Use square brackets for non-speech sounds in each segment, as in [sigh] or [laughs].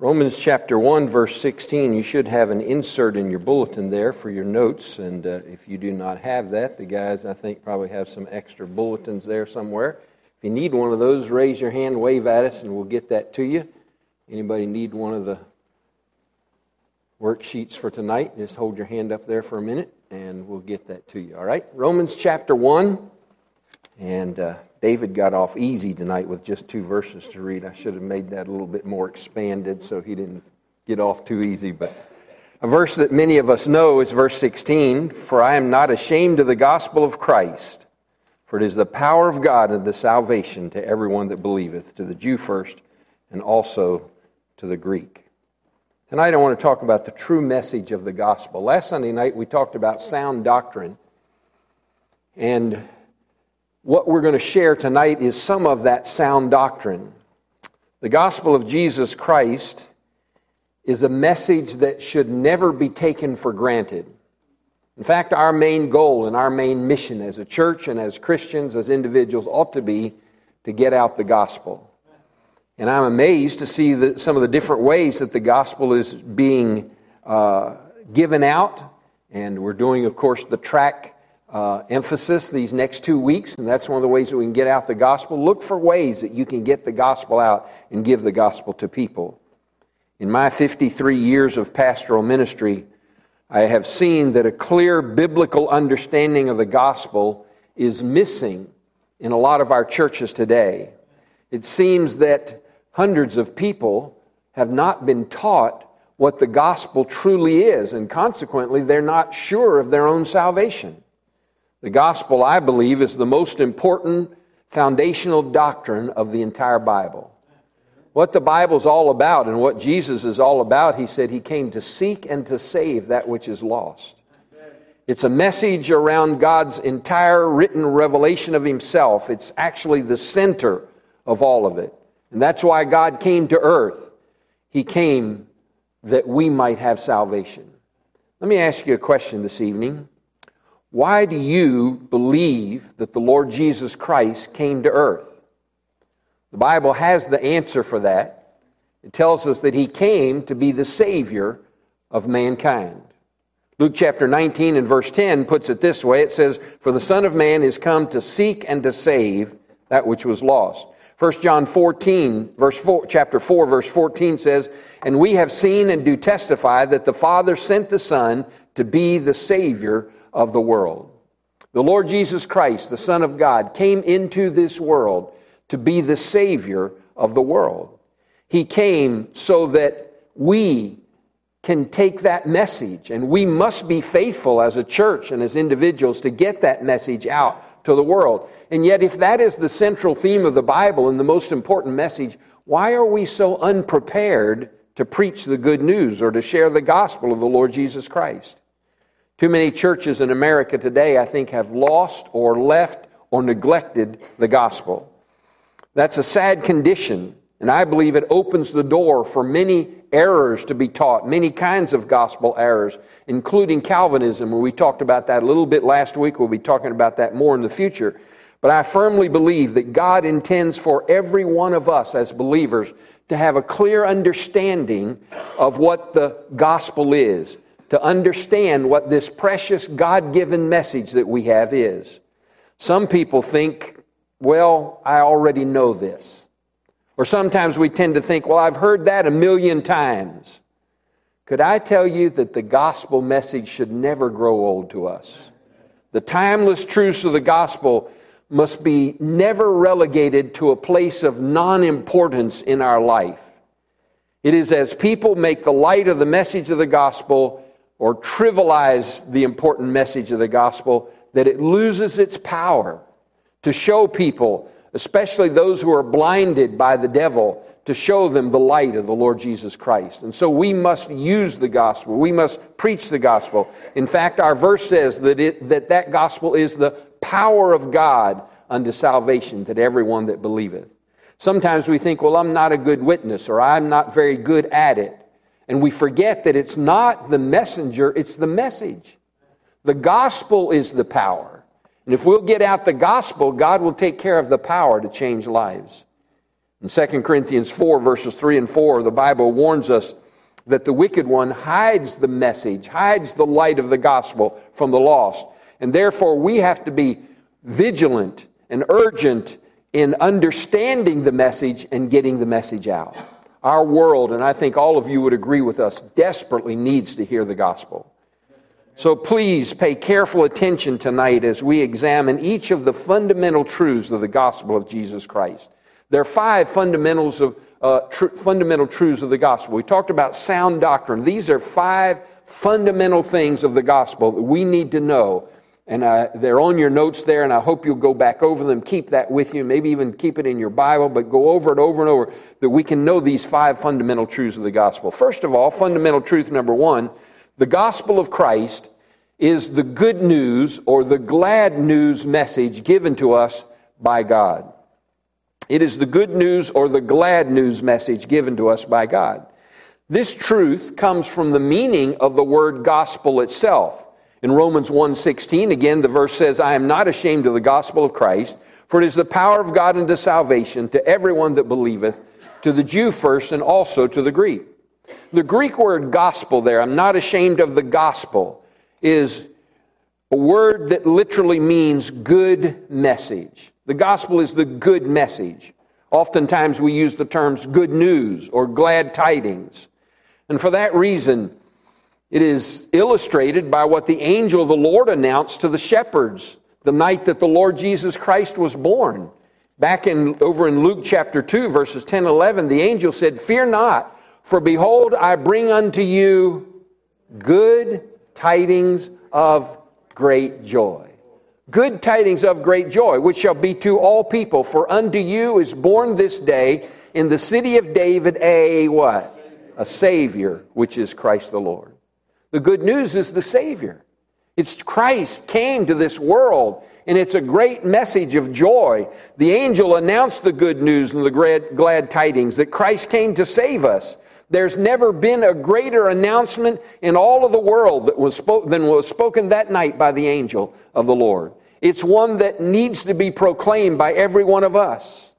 Romans chapter 1, verse 16, you should have an insert in your bulletin there for your notes. And uh, if you do not have that, the guys, I think, probably have some extra bulletins there somewhere. If you need one of those, raise your hand, wave at us, and we'll get that to you. Anybody need one of the worksheets for tonight? Just hold your hand up there for a minute, and we'll get that to you. All right? Romans chapter 1. And uh, David got off easy tonight with just two verses to read. I should have made that a little bit more expanded so he didn't get off too easy. But a verse that many of us know is verse 16 For I am not ashamed of the gospel of Christ, for it is the power of God and the salvation to everyone that believeth, to the Jew first, and also to the Greek. Tonight I want to talk about the true message of the gospel. Last Sunday night we talked about sound doctrine. And what we're going to share tonight is some of that sound doctrine. The gospel of Jesus Christ is a message that should never be taken for granted. In fact, our main goal and our main mission as a church and as Christians, as individuals, ought to be to get out the gospel. And I'm amazed to see the, some of the different ways that the gospel is being uh, given out. And we're doing, of course, the tract uh, emphasis these next two weeks, and that's one of the ways that we can get out the gospel. Look for ways that you can get the gospel out and give the gospel to people. In my 53 years of pastoral ministry, I have seen that a clear biblical understanding of the gospel is missing in a lot of our churches today. It seems that hundreds of people have not been taught what the gospel truly is, and consequently, they're not sure of their own salvation. The gospel, I believe, is the most important foundational doctrine of the entire Bible. What the Bible's all about and what Jesus is all about, he said he came to seek and to save that which is lost. It's a message around God's entire written revelation of himself. It's actually the center of all of it. And that's why God came to earth. He came that we might have salvation. Let me ask you a question this evening. Why do you believe that the Lord Jesus Christ came to earth? The Bible has the answer for that. It tells us that he came to be the Savior of mankind. Luke chapter 19 and verse 10 puts it this way it says, For the Son of Man is come to seek and to save that which was lost. 1 John 14, verse 4, chapter 4, verse 14 says, And we have seen and do testify that the Father sent the Son to be the Savior of the world. The Lord Jesus Christ, the Son of God, came into this world to be the Savior of the world. He came so that we can take that message, and we must be faithful as a church and as individuals to get that message out to the world. And yet, if that is the central theme of the Bible and the most important message, why are we so unprepared to preach the good news or to share the gospel of the Lord Jesus Christ? Too many churches in America today, I think, have lost or left or neglected the gospel. That's a sad condition, and I believe it opens the door for many errors to be taught, many kinds of gospel errors, including Calvinism. We talked about that a little bit last week. We'll be talking about that more in the future. But I firmly believe that God intends for every one of us as believers to have a clear understanding of what the gospel is, to understand what this precious God given message that we have is. Some people think, well, I already know this. Or sometimes we tend to think, well, I've heard that a million times. Could I tell you that the gospel message should never grow old to us? The timeless truths of the gospel must be never relegated to a place of non importance in our life. It is as people make the light of the message of the gospel or trivialize the important message of the gospel that it loses its power to show people, especially those who are blinded by the devil, to show them the light of the Lord Jesus Christ. And so we must use the gospel. We must preach the gospel. In fact, our verse says that it, that, that gospel is the power of God unto salvation to everyone that believeth. Sometimes we think, well, I'm not a good witness or I'm not very good at it. And we forget that it's not the messenger, it's the message. The gospel is the power. And if we'll get out the gospel, God will take care of the power to change lives. In 2 Corinthians 4, verses 3 and 4, the Bible warns us that the wicked one hides the message, hides the light of the gospel from the lost. And therefore, we have to be vigilant and urgent in understanding the message and getting the message out. Our world, and I think all of you would agree with us, desperately needs to hear the gospel. So please pay careful attention tonight as we examine each of the fundamental truths of the gospel of Jesus Christ. There are five fundamentals of uh, tr- fundamental truths of the gospel. We talked about sound doctrine. These are five fundamental things of the gospel that we need to know. And they're on your notes there, and I hope you'll go back over them. Keep that with you. Maybe even keep it in your Bible, but go over it over and over that we can know these five fundamental truths of the gospel. First of all, fundamental truth number one the gospel of Christ is the good news or the glad news message given to us by God. It is the good news or the glad news message given to us by God. This truth comes from the meaning of the word gospel itself. In Romans 1:16 again the verse says I am not ashamed of the gospel of Christ for it is the power of God unto salvation to everyone that believeth to the Jew first and also to the Greek. The Greek word gospel there I'm not ashamed of the gospel is a word that literally means good message. The gospel is the good message. Oftentimes we use the terms good news or glad tidings. And for that reason, it is illustrated by what the angel of the Lord announced to the shepherds the night that the Lord Jesus Christ was born. Back in over in Luke chapter 2 verses 10 and 11 the angel said, "Fear not, for behold I bring unto you good tidings of great joy." good tidings of great joy, which shall be to all people. For unto you is born this day in the city of David a what? A Savior, which is Christ the Lord. The good news is the Savior. It's Christ came to this world, and it's a great message of joy. The angel announced the good news and the glad, tidings that Christ came to save us. There's never been a greater announcement in all of the world that was spoke, than was spoken that night by the angel of the Lord. It's one that needs to be proclaimed by every one of us.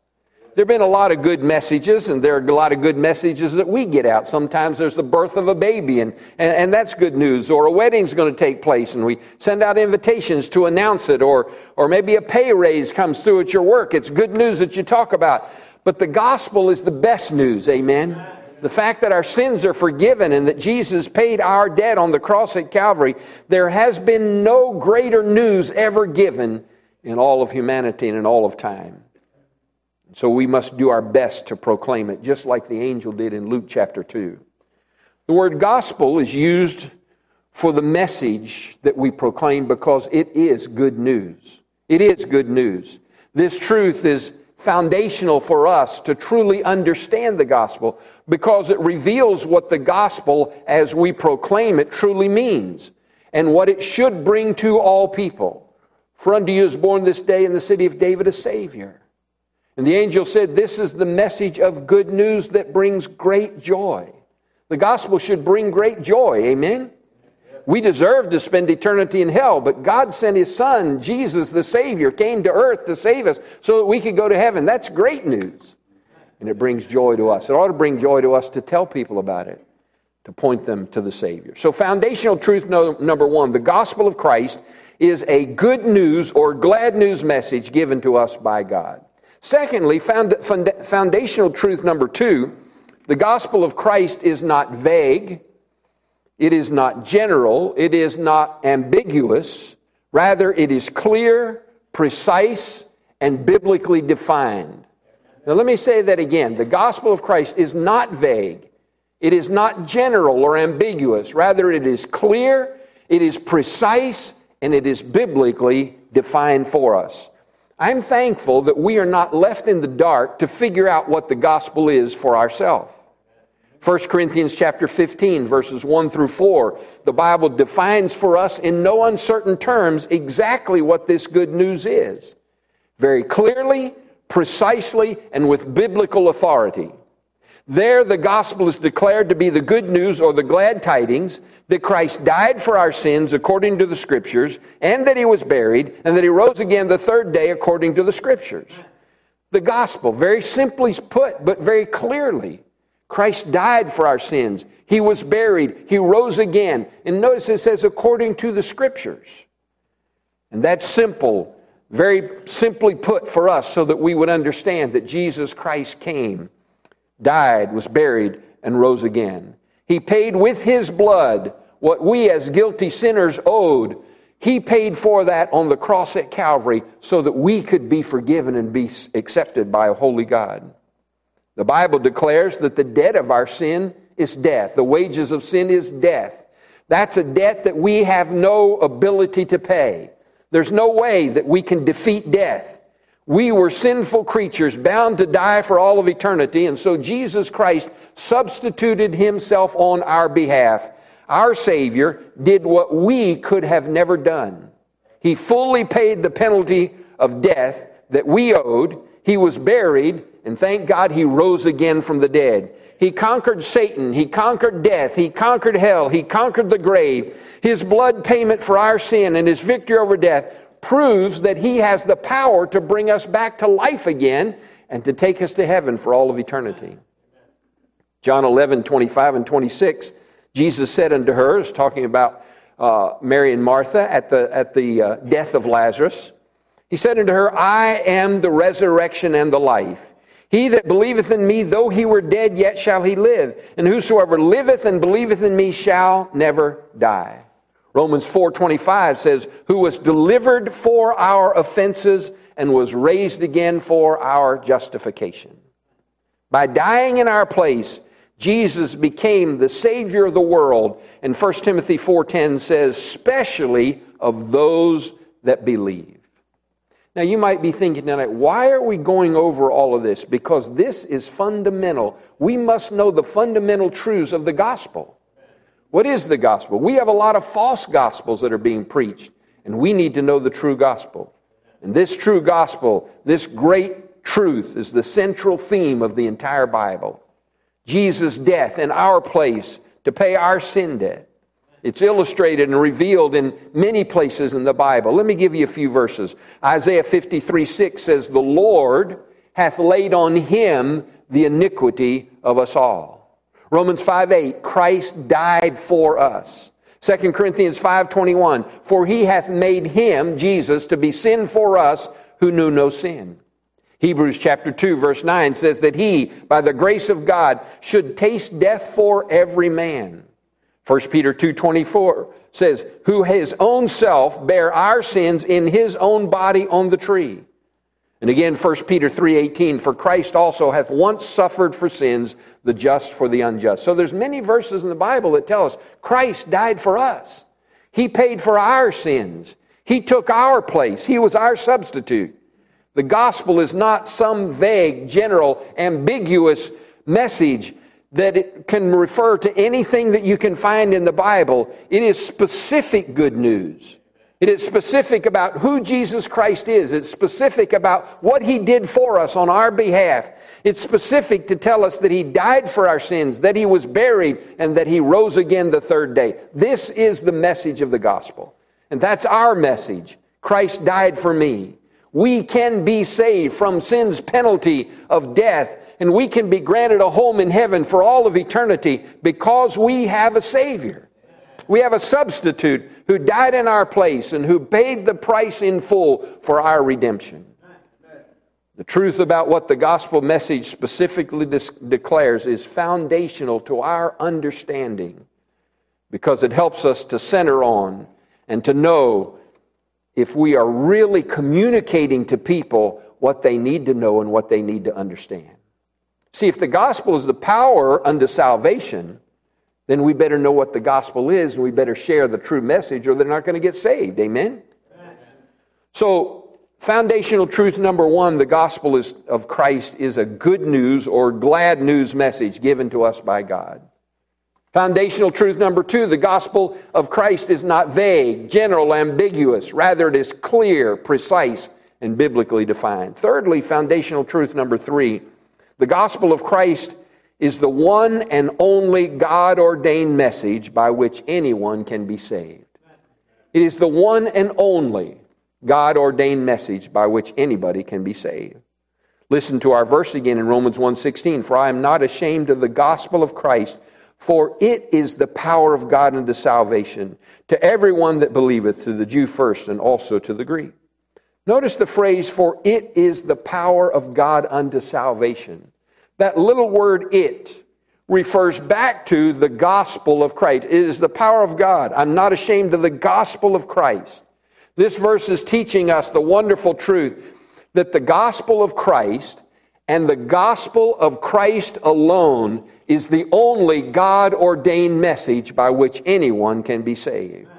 There have been a lot of good messages, and there are a lot of good messages that we get out. Sometimes there's the birth of a baby, and, and, and that's good news. Or a wedding's going to take place, and we send out invitations to announce it. Or, or maybe a pay raise comes through at your work. It's good news that you talk about. But the gospel is the best news, amen? the fact that our sins are forgiven and that Jesus paid our debt on the cross at Calvary, there has been no greater news ever given in all of humanity and in all of time. So we must do our best to proclaim it, just like the angel did in Luke chapter 2. The word gospel is used for the message that we proclaim because it is good news. It is good news. This truth is foundational for us to truly understand the gospel because it reveals what the gospel, as we proclaim it, truly means and what it should bring to all people. For unto you is born this day in the city of David a Savior. And the angel said, This is the message of good news that brings great joy. The gospel should bring great joy. Amen? We deserve to spend eternity in hell, but God sent His Son, Jesus the Savior, came to earth to save us so that we could go to heaven. That's great news. And it brings joy to us. It ought to bring joy to us to tell people about it, to point them to the Savior. So, foundational truth no, number one the gospel of Christ is a good news or glad news message given to us by God. Secondly, found, foundational truth number two the gospel of Christ is not vague it is not general, it is not ambiguous. Rather, it is clear, precise, and biblically defined. Now, let me say that again. The gospel of Christ is not vague, it is not general or ambiguous. Rather, it is clear, it is precise, and it is biblically defined for us. I'm thankful that we are not left in the dark to figure out what the gospel is for ourselves. 1 Corinthians chapter 15 verses 1 through 4 the Bible defines for us in no uncertain terms exactly what this good news is very clearly precisely and with biblical authority there the gospel is declared to be the good news or the glad tidings that Christ died for our sins according to the scriptures and that he was buried and that he rose again the third day according to the scriptures the gospel, very simply put, but very clearly. Christ died for our sins. He was buried. He rose again. And notice it says, according to the scriptures. And that's simple, very simply put for us so that we would understand that Jesus Christ came, died, was buried, and rose again. He paid with his blood what we as guilty sinners owed. He paid for that on the cross at Calvary so that we could be forgiven and be accepted by a holy God. The Bible declares that the debt of our sin is death. The wages of sin is death. That's a debt that we have no ability to pay. There's no way that we can defeat death. We were sinful creatures bound to die for all of eternity, and so Jesus Christ substituted himself on our behalf. Our Savior did what we could have never done. He fully paid the penalty of death that we owed. He was buried, and thank God he rose again from the dead. He conquered Satan. He conquered death. He conquered hell. He conquered the grave. His blood payment for our sin and his victory over death proves that he has the power to bring us back to life again and to take us to heaven for all of eternity. John 11, 25 and 26, Jesus said unto her, is talking about uh, Mary and Martha at the, at the uh, death of Lazarus. He said unto her, I am the resurrection and the life. He that believeth in me, though he were dead, yet shall he live. And whosoever liveth and believeth in me shall never die. Romans 4:25 says, "Who was delivered for our offenses and was raised again for our justification." By dying in our place, Jesus became the savior of the world, and 1 Timothy 4:10 says, "Specially of those that believe." Now, you might be thinking tonight, why are we going over all of this? Because this is fundamental. We must know the fundamental truths of the gospel. What is the gospel? We have a lot of false gospels that are being preached, and we need to know the true gospel. And this true gospel, this great truth, is the central theme of the entire Bible. Jesus' death in our place to pay our sin debt. It's illustrated and revealed in many places in the Bible. Let me give you a few verses. Isaiah 53 6 says, The Lord hath laid on him the iniquity of us all. Romans 5 8, Christ died for us. 2 Corinthians 5:21 For he hath made him Jesus to be sin for us who knew no sin. Hebrews chapter 2 verse 9 says that he by the grace of God should taste death for every man. 1 Peter 2:24 says, "Who his own self bare our sins in his own body on the tree." And again 1 Peter 3:18, "For Christ also hath once suffered for sins, the just for the unjust." So there's many verses in the Bible that tell us Christ died for us. He paid for our sins. He took our place. He was our substitute. The gospel is not some vague, general, ambiguous message that it can refer to anything that you can find in the Bible. It is specific good news. It is specific about who Jesus Christ is. It's specific about what He did for us on our behalf. It's specific to tell us that He died for our sins, that He was buried, and that He rose again the third day. This is the message of the gospel. And that's our message. Christ died for me. We can be saved from sin's penalty of death and we can be granted a home in heaven for all of eternity because we have a Savior. We have a substitute who died in our place and who paid the price in full for our redemption. The truth about what the gospel message specifically declares is foundational to our understanding because it helps us to center on and to know if we are really communicating to people what they need to know and what they need to understand. See, if the gospel is the power unto salvation, then we better know what the gospel is and we better share the true message or they're not going to get saved. Amen? Amen? So, foundational truth number one the gospel is, of Christ is a good news or glad news message given to us by God. Foundational truth number two the gospel of Christ is not vague, general, ambiguous. Rather, it is clear, precise, and biblically defined. Thirdly, foundational truth number three the gospel of Christ is the one and only God ordained message by which anyone can be saved. It is the one and only God ordained message by which anybody can be saved. Listen to our verse again in Romans 1:16, "For I am not ashamed of the gospel of Christ, for it is the power of God unto salvation to everyone that believeth, to the Jew first and also to the Greek." Notice the phrase, "For it is the power of God unto salvation." That little word it refers back to the gospel of Christ. It is the power of God. I'm not ashamed of the gospel of Christ. This verse is teaching us the wonderful truth that the gospel of Christ and the gospel of Christ alone is the only God ordained message by which anyone can be saved.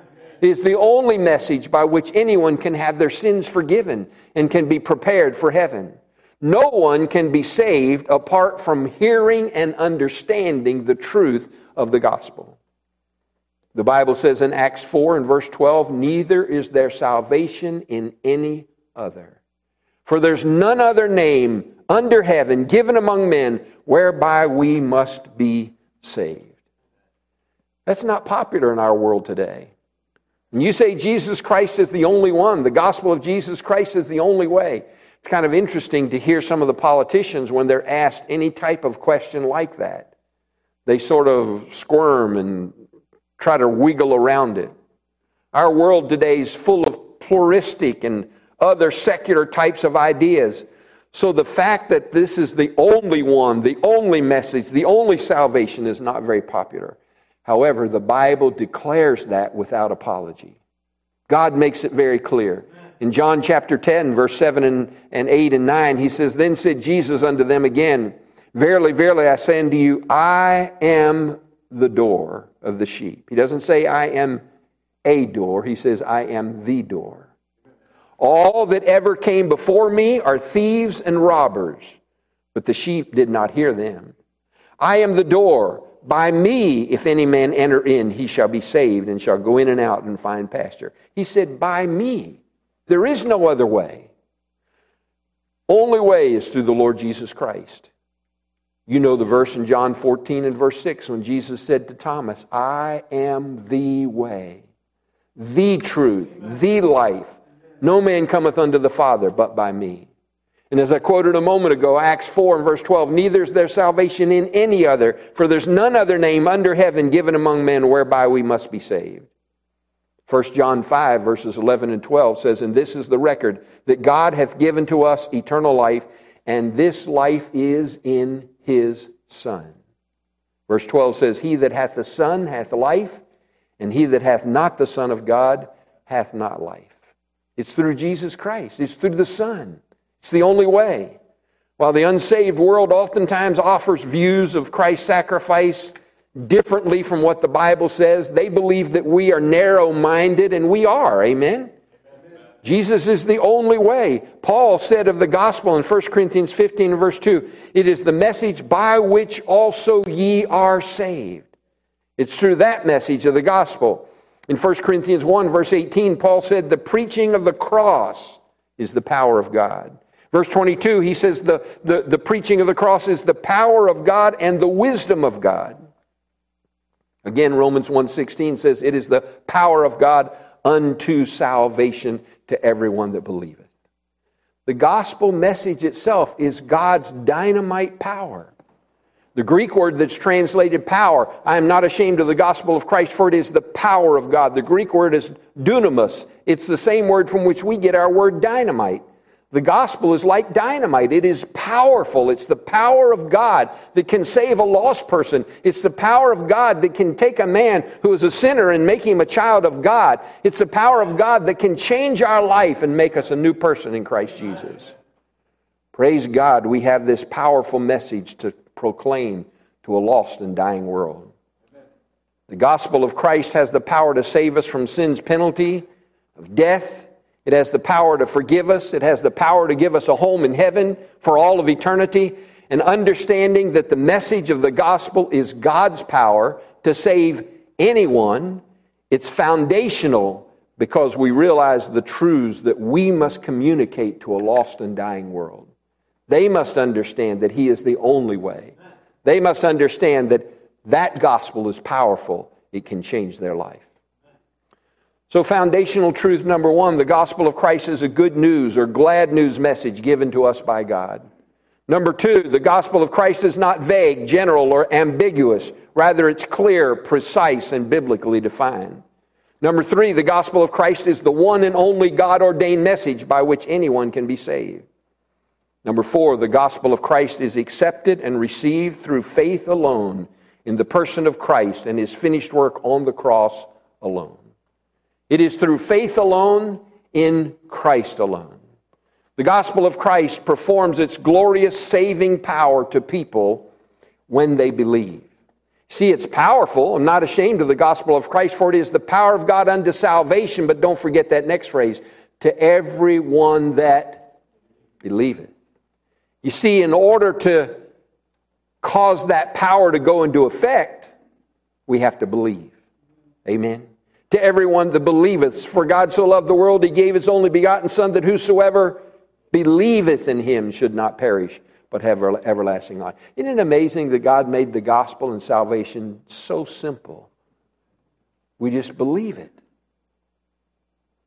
It is the only message by which anyone can have their sins forgiven and can be prepared for heaven. No one can be saved apart from hearing and understanding the truth of the gospel. The Bible says in Acts 4 and verse 12, neither is there salvation in any other. For there's none other name under heaven given among men whereby we must be saved. That's not popular in our world today. When you say Jesus Christ is the only one, the gospel of Jesus Christ is the only way, it's kind of interesting to hear some of the politicians when they're asked any type of question like that. They sort of squirm and try to wiggle around it. Our world today is full of pluralistic and other secular types of ideas. So the fact that this is the only one, the only message, the only salvation is not very popular. However, the Bible declares that without apology. God makes it very clear. In John chapter 10, verse 7 and, and 8 and 9, he says, Then said Jesus unto them again, Verily, verily, I say unto you, I am the door of the sheep. He doesn't say, I am a door. He says, I am the door. All that ever came before me are thieves and robbers, but the sheep did not hear them. I am the door. By me, if any man enter in, he shall be saved and shall go in and out and find pasture. He said, By me. There is no other way. Only way is through the Lord Jesus Christ. You know the verse in John 14 and verse 6 when Jesus said to Thomas, I am the way, the truth, the life. No man cometh unto the Father but by me. And as I quoted a moment ago, Acts 4 and verse 12, neither is there salvation in any other, for there's none other name under heaven given among men whereby we must be saved. 1 John 5, verses 11 and 12 says, And this is the record that God hath given to us eternal life, and this life is in his Son. Verse 12 says, He that hath the Son hath life, and he that hath not the Son of God hath not life. It's through Jesus Christ, it's through the Son. It's the only way. While the unsaved world oftentimes offers views of Christ's sacrifice differently from what the Bible says. They believe that we are narrow minded, and we are. Amen? Jesus is the only way. Paul said of the gospel in 1 Corinthians 15, verse 2, it is the message by which also ye are saved. It's through that message of the gospel. In 1 Corinthians 1, verse 18, Paul said, The preaching of the cross is the power of God. Verse 22, he says, the, the, the preaching of the cross is the power of God and the wisdom of God. Again, Romans 1:16 says, "It is the power of God unto salvation to everyone that believeth." The gospel message itself is God's dynamite power. The Greek word that's translated power, I am not ashamed of the gospel of Christ, for it is the power of God. The Greek word is dunamis. It's the same word from which we get our word dynamite. The gospel is like dynamite. It is powerful. It's the power of God that can save a lost person. It's the power of God that can take a man who is a sinner and make him a child of God. It's the power of God that can change our life and make us a new person in Christ Jesus. Praise God, we have this powerful message to proclaim to a lost and dying world. The gospel of Christ has the power to save us from sin's penalty, of death, it has the power to forgive us. It has the power to give us a home in heaven for all of eternity. And understanding that the message of the gospel is God's power to save anyone, it's foundational because we realize the truths that we must communicate to a lost and dying world. They must understand that He is the only way. They must understand that that gospel is powerful, it can change their life. So, foundational truth number one the gospel of Christ is a good news or glad news message given to us by God. Number two, the gospel of Christ is not vague, general, or ambiguous. Rather, it's clear, precise, and biblically defined. Number three, the gospel of Christ is the one and only God ordained message by which anyone can be saved. Number four, the gospel of Christ is accepted and received through faith alone in the person of Christ and his finished work on the cross alone. It is through faith alone in Christ alone. The gospel of Christ performs its glorious saving power to people when they believe. See, it's powerful. I'm not ashamed of the gospel of Christ, for it is the power of God unto salvation. But don't forget that next phrase to everyone that believeth. You see, in order to cause that power to go into effect, we have to believe. Amen. To everyone that believeth, for God so loved the world, he gave his only begotten Son, that whosoever believeth in him should not perish, but have everlasting life. Isn't it amazing that God made the gospel and salvation so simple? We just believe it.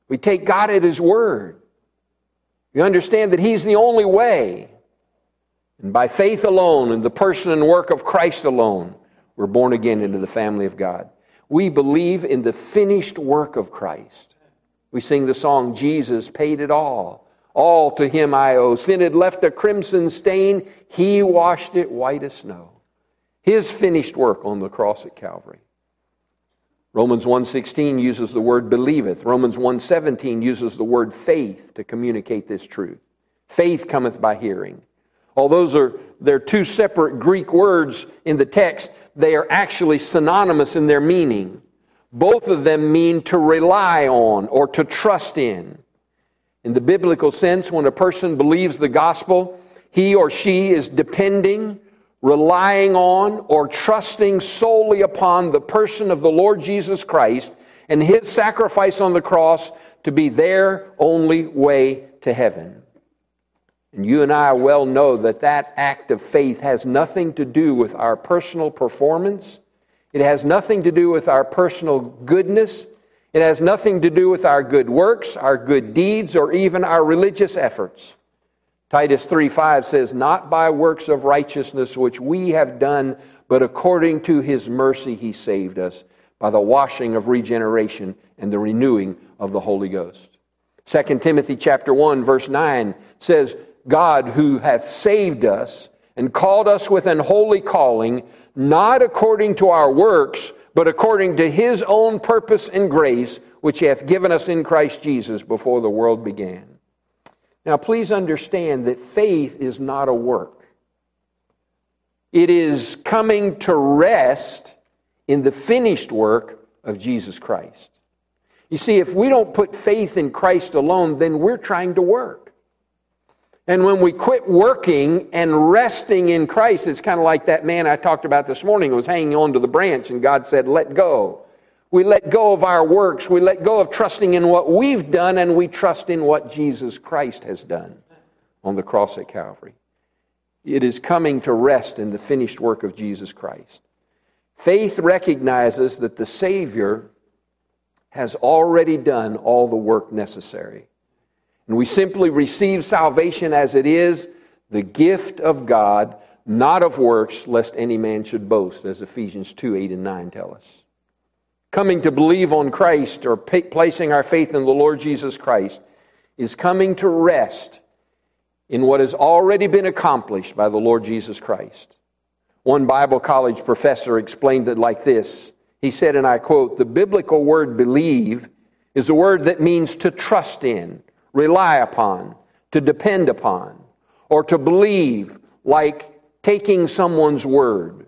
We take God at his word. We understand that he's the only way. And by faith alone, in the person and work of Christ alone, we're born again into the family of God. We believe in the finished work of Christ. We sing the song, Jesus paid it all. All to him I owe. Sin had left a crimson stain, he washed it white as snow. His finished work on the cross at Calvary. Romans 1:16 uses the word believeth. Romans 1:17 uses the word faith to communicate this truth. Faith cometh by hearing. Although those are they're two separate Greek words in the text, they are actually synonymous in their meaning. Both of them mean to rely on or to trust in. In the biblical sense, when a person believes the gospel, he or she is depending, relying on, or trusting solely upon the person of the Lord Jesus Christ and his sacrifice on the cross to be their only way to heaven. And you and I well know that that act of faith has nothing to do with our personal performance. It has nothing to do with our personal goodness. It has nothing to do with our good works, our good deeds, or even our religious efforts. Titus 3:5 says, Not by works of righteousness which we have done, but according to his mercy he saved us by the washing of regeneration and the renewing of the Holy Ghost. 2 Timothy chapter 1 verse 9 says, God who hath saved us and called us with an holy calling, not according to our works, but according to his own purpose and grace, which he hath given us in Christ Jesus before the world began. Now, please understand that faith is not a work. It is coming to rest in the finished work of Jesus Christ. You see, if we don't put faith in Christ alone, then we're trying to work. And when we quit working and resting in Christ, it's kind of like that man I talked about this morning who was hanging onto the branch, and God said, Let go. We let go of our works. We let go of trusting in what we've done, and we trust in what Jesus Christ has done on the cross at Calvary. It is coming to rest in the finished work of Jesus Christ. Faith recognizes that the Savior has already done all the work necessary. And we simply receive salvation as it is, the gift of God, not of works, lest any man should boast, as Ephesians 2 8 and 9 tell us. Coming to believe on Christ or placing our faith in the Lord Jesus Christ is coming to rest in what has already been accomplished by the Lord Jesus Christ. One Bible college professor explained it like this. He said, and I quote, the biblical word believe is a word that means to trust in rely upon, to depend upon, or to believe, like taking someone's word.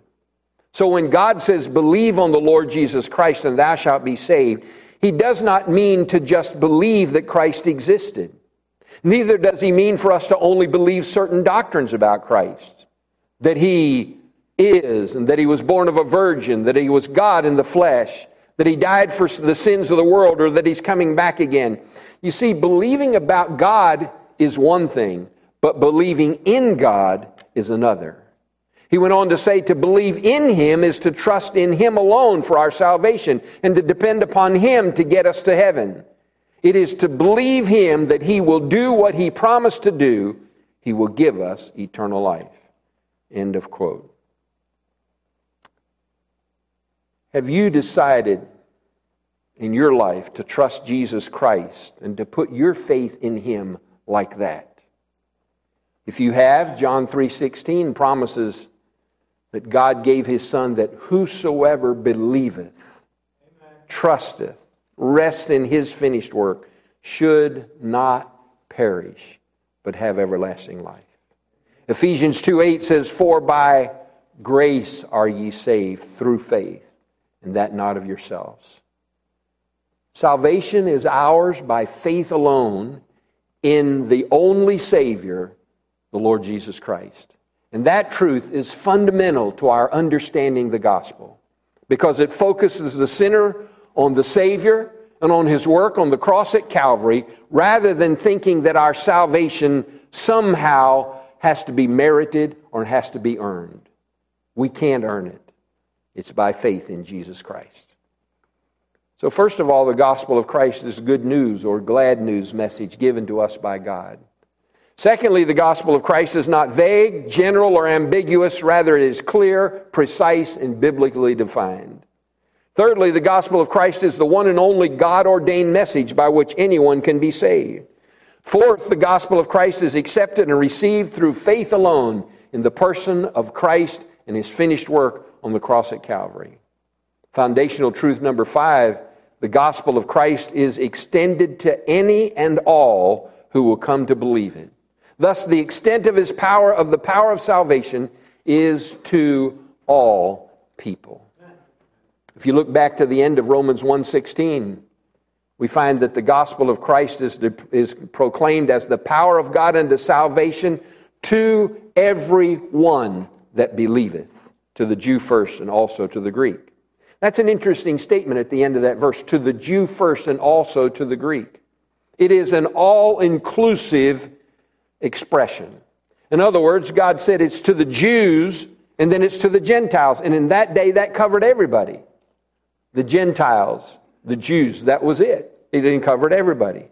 So when God says, believe on the Lord Jesus Christ and thou shalt be saved, he does not mean to just believe that Christ existed. Neither does he mean for us to only believe certain doctrines about Christ. That he is, and that he was born of a virgin, that he was God in the flesh, that he died for the sins of the world, or that he's coming back again. You see, believing about God is one thing, but believing in God is another. He went on to say to believe in Him is to trust in Him alone for our salvation and to depend upon Him to get us to heaven. It is to believe Him that He will do what He promised to do he will give us eternal life. End of quote. Have you decided in your life to trust Jesus Christ and to put your faith in him like that? If you have, John 3:16 promises that God gave his son that whosoever believeth, Amen. trusteth, rests in his finished work should not perish but have everlasting life. Ephesians 2 8 says, For by grace are ye saved through faith, and that not of yourselves. Salvation is ours by faith alone in the only Savior, the Lord Jesus Christ. And that truth is fundamental to our understanding the gospel because it focuses the sinner on the Savior and on his work on the cross at Calvary rather than thinking that our salvation somehow has to be merited or has to be earned. We can't earn it. It's by faith in Jesus Christ. So, first of all, the gospel of Christ is good news or glad news message given to us by God. Secondly, the gospel of Christ is not vague, general, or ambiguous. Rather, it is clear, precise, and biblically defined. Thirdly, the gospel of Christ is the one and only God ordained message by which anyone can be saved. Fourth, the gospel of Christ is accepted and received through faith alone in the person of Christ and his finished work on the cross at Calvary. Foundational truth number five the gospel of Christ is extended to any and all who will come to believe it. Thus, the extent of his power, of the power of salvation, is to all people. If you look back to the end of Romans 1:16, we find that the gospel of Christ is, is proclaimed as the power of God unto salvation to every one that believeth, to the Jew first and also to the Greek. That's an interesting statement at the end of that verse to the Jew first and also to the Greek. It is an all inclusive expression. In other words, God said it's to the Jews and then it's to the Gentiles. And in that day, that covered everybody the Gentiles, the Jews. That was it. It covered everybody.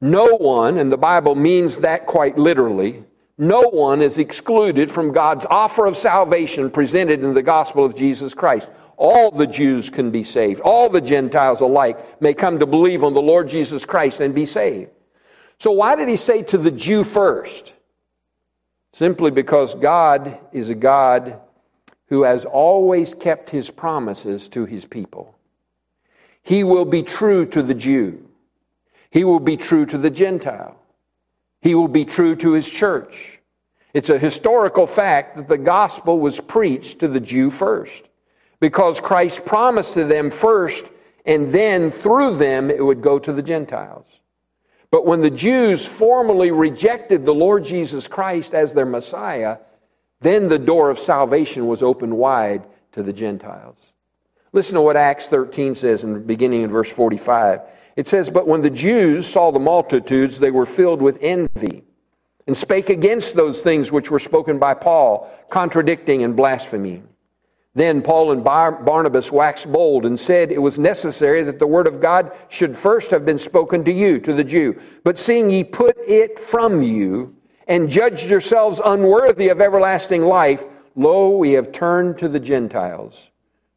No one, and the Bible means that quite literally, no one is excluded from God's offer of salvation presented in the gospel of Jesus Christ. All the Jews can be saved. All the Gentiles alike may come to believe on the Lord Jesus Christ and be saved. So, why did he say to the Jew first? Simply because God is a God who has always kept his promises to his people. He will be true to the Jew, he will be true to the Gentile, he will be true to his church. It's a historical fact that the gospel was preached to the Jew first because Christ promised to them first, and then through them it would go to the Gentiles. But when the Jews formally rejected the Lord Jesus Christ as their Messiah, then the door of salvation was opened wide to the Gentiles. Listen to what Acts 13 says in beginning in verse 45. It says, But when the Jews saw the multitudes, they were filled with envy and spake against those things which were spoken by Paul, contradicting and blaspheming. Then Paul and Bar- Barnabas waxed bold and said it was necessary that the word of God should first have been spoken to you, to the Jew. But seeing ye put it from you, and judged yourselves unworthy of everlasting life, lo, we have turned to the Gentiles.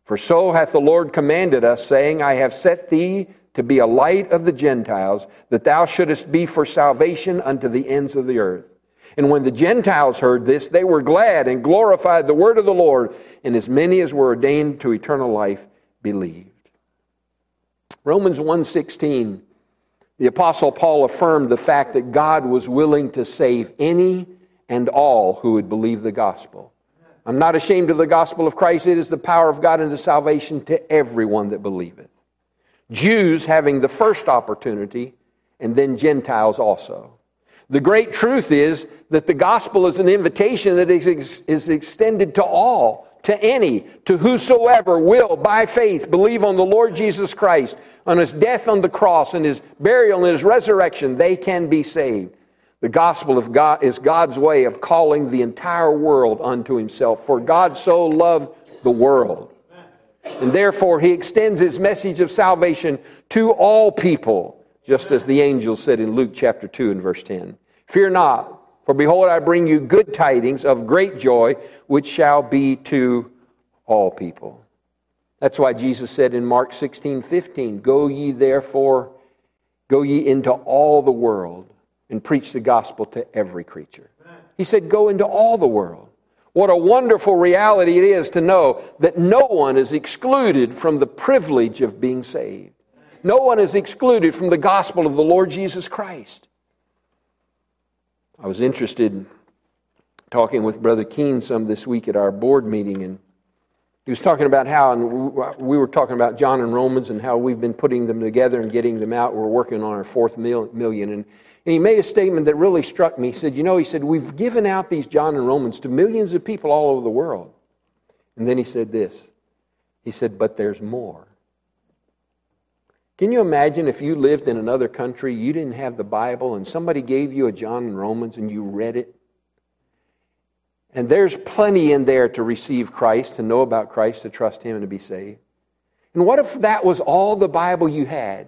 For so hath the Lord commanded us, saying, I have set thee to be a light of the Gentiles, that thou shouldest be for salvation unto the ends of the earth. And when the Gentiles heard this, they were glad and glorified the word of the Lord, and as many as were ordained to eternal life believed. Romans 1:16 the Apostle Paul affirmed the fact that God was willing to save any and all who would believe the gospel. I'm not ashamed of the gospel of Christ. It is the power of God unto salvation to everyone that believeth. Jews having the first opportunity, and then Gentiles also. The great truth is that the gospel is an invitation that is, is extended to all to any, to whosoever will, by faith, believe on the Lord Jesus Christ, on his death on the cross, and his burial and his resurrection, they can be saved. The gospel of God is God's way of calling the entire world unto himself. For God so loved the world. And therefore, he extends his message of salvation to all people, just as the angel said in Luke chapter 2 and verse 10. Fear not, For behold, I bring you good tidings of great joy, which shall be to all people. That's why Jesus said in Mark 16, 15, Go ye therefore, go ye into all the world and preach the gospel to every creature. He said, Go into all the world. What a wonderful reality it is to know that no one is excluded from the privilege of being saved. No one is excluded from the gospel of the Lord Jesus Christ. I was interested in talking with Brother Keene some this week at our board meeting, and he was talking about how, and we were talking about John and Romans and how we've been putting them together and getting them out. We're working on our fourth million. And, and he made a statement that really struck me. He said, You know, he said, we've given out these John and Romans to millions of people all over the world. And then he said this He said, But there's more. Can you imagine if you lived in another country, you didn't have the Bible, and somebody gave you a John and Romans and you read it? And there's plenty in there to receive Christ, to know about Christ, to trust Him, and to be saved. And what if that was all the Bible you had?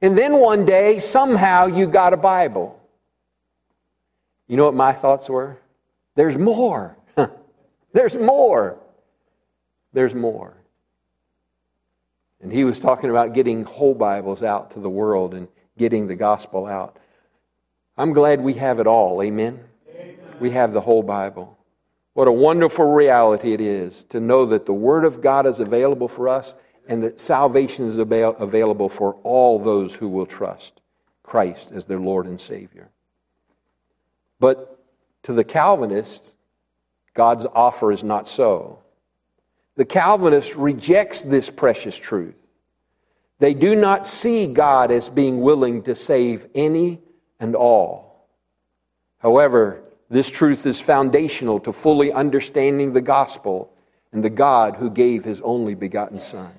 And then one day, somehow, you got a Bible. You know what my thoughts were? There's more. [laughs] There's more. There's more. And he was talking about getting whole Bibles out to the world and getting the gospel out. I'm glad we have it all. Amen? Amen? We have the whole Bible. What a wonderful reality it is to know that the Word of God is available for us and that salvation is avail- available for all those who will trust Christ as their Lord and Savior. But to the Calvinists, God's offer is not so. The Calvinist rejects this precious truth. They do not see God as being willing to save any and all. However, this truth is foundational to fully understanding the gospel and the God who gave his only begotten Son.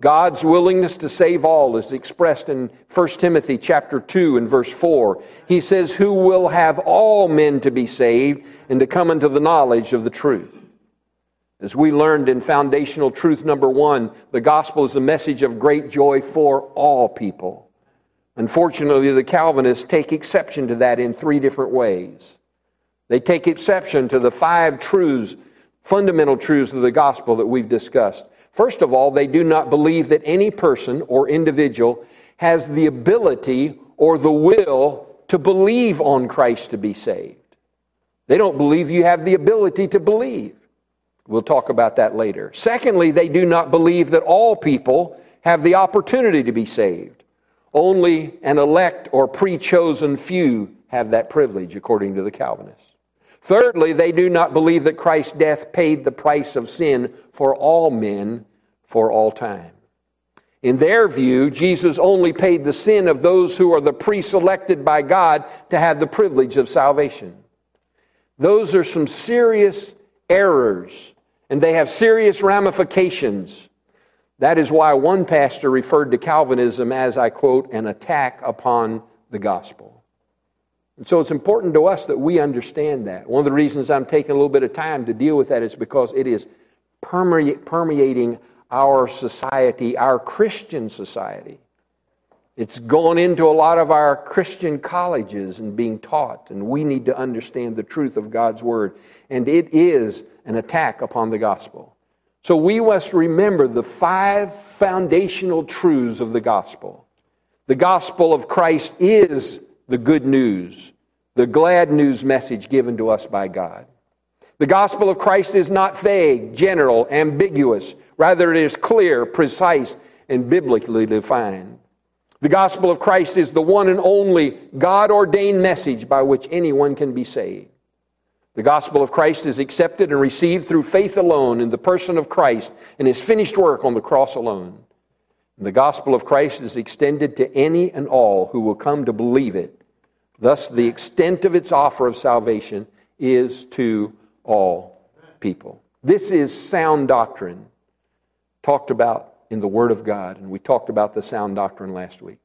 God's willingness to save all is expressed in 1 Timothy chapter 2 and verse 4. He says, Who will have all men to be saved and to come into the knowledge of the truth. As we learned in foundational truth number one, the gospel is a message of great joy for all people. Unfortunately, the Calvinists take exception to that in three different ways. They take exception to the five truths, fundamental truths of the gospel that we've discussed. First of all, they do not believe that any person or individual has the ability or the will to believe on Christ to be saved. They don't believe you have the ability to believe. We'll talk about that later. Secondly, they do not believe that all people have the opportunity to be saved. Only an elect or pre chosen few have that privilege, according to the Calvinists. Thirdly, they do not believe that Christ's death paid the price of sin for all men for all time. In their view, Jesus only paid the sin of those who are the pre selected by God to have the privilege of salvation. Those are some serious errors and they have serious ramifications. That is why one pastor referred to Calvinism as, I quote, an attack upon the gospel. And so it's important to us that we understand that. One of the reasons I'm taking a little bit of time to deal with that is because it is permeating our society, our Christian society. It's gone into a lot of our Christian colleges and being taught, and we need to understand the truth of God's Word. And it is an attack upon the gospel. So we must remember the five foundational truths of the gospel. The gospel of Christ is the good news, the glad news message given to us by God. The gospel of Christ is not vague, general, ambiguous. Rather, it is clear, precise, and biblically defined. The gospel of Christ is the one and only God ordained message by which anyone can be saved. The gospel of Christ is accepted and received through faith alone in the person of Christ and his finished work on the cross alone. The gospel of Christ is extended to any and all who will come to believe it. Thus, the extent of its offer of salvation is to all people. This is sound doctrine talked about in the Word of God, and we talked about the sound doctrine last week.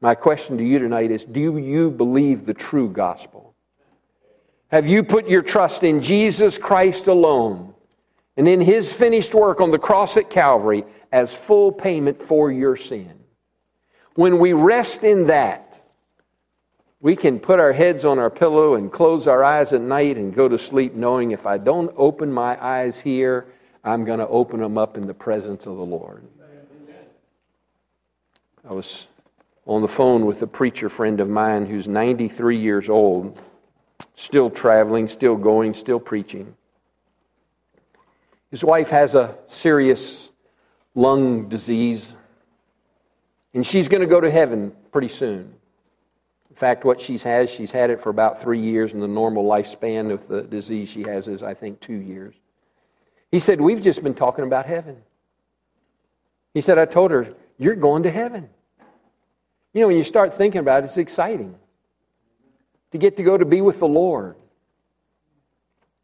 My question to you tonight is Do you believe the true gospel? Have you put your trust in Jesus Christ alone and in his finished work on the cross at Calvary as full payment for your sin? When we rest in that, We can put our heads on our pillow and close our eyes at night and go to sleep knowing if I don't open my eyes here, I'm going to open them up in the presence of the Lord. I was on the phone with a preacher friend of mine who's 93 years old, still traveling, still going, still preaching. His wife has a serious lung disease, and she's going to go to heaven pretty soon. In fact, what she's has, she's had it for about three years, and the normal lifespan of the disease she has is, I think, two years. He said, We've just been talking about heaven. He said, I told her, You're going to heaven. You know, when you start thinking about it, it's exciting to get to go to be with the Lord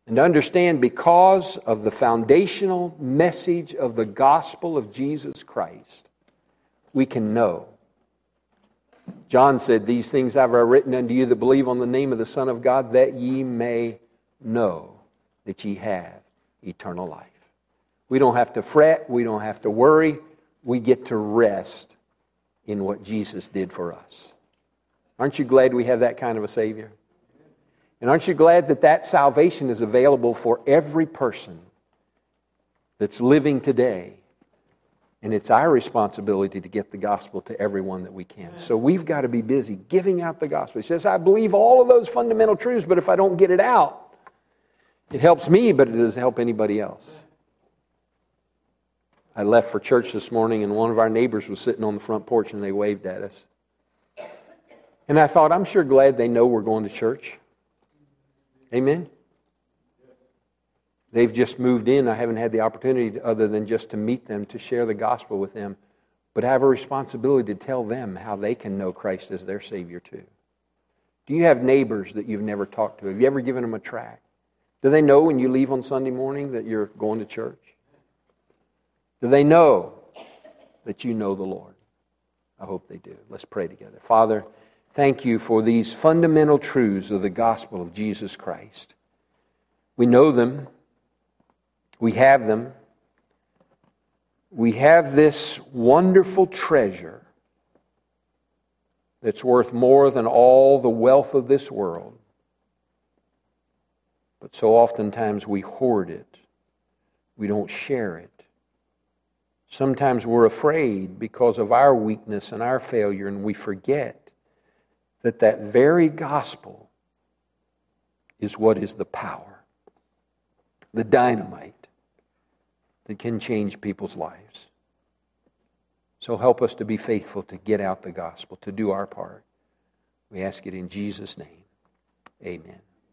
and understand because of the foundational message of the gospel of Jesus Christ, we can know. John said, These things have I written unto you that believe on the name of the Son of God, that ye may know that ye have eternal life. We don't have to fret, we don't have to worry, we get to rest in what Jesus did for us. Aren't you glad we have that kind of a Savior? And aren't you glad that that salvation is available for every person that's living today? And it's our responsibility to get the gospel to everyone that we can. So we've got to be busy giving out the gospel. He says, I believe all of those fundamental truths, but if I don't get it out, it helps me, but it doesn't help anybody else. I left for church this morning, and one of our neighbors was sitting on the front porch and they waved at us. And I thought, I'm sure glad they know we're going to church. Amen? They've just moved in. I haven't had the opportunity, to, other than just to meet them, to share the gospel with them. But I have a responsibility to tell them how they can know Christ as their Savior, too. Do you have neighbors that you've never talked to? Have you ever given them a tract? Do they know when you leave on Sunday morning that you're going to church? Do they know that you know the Lord? I hope they do. Let's pray together. Father, thank you for these fundamental truths of the gospel of Jesus Christ. We know them, we have them. We have this wonderful treasure that's worth more than all the wealth of this world. But so oftentimes we hoard it, we don't share it. Sometimes we're afraid because of our weakness and our failure, and we forget that that very gospel is what is the power, the dynamite that can change people's lives. So help us to be faithful to get out the gospel, to do our part. We ask it in Jesus' name. Amen.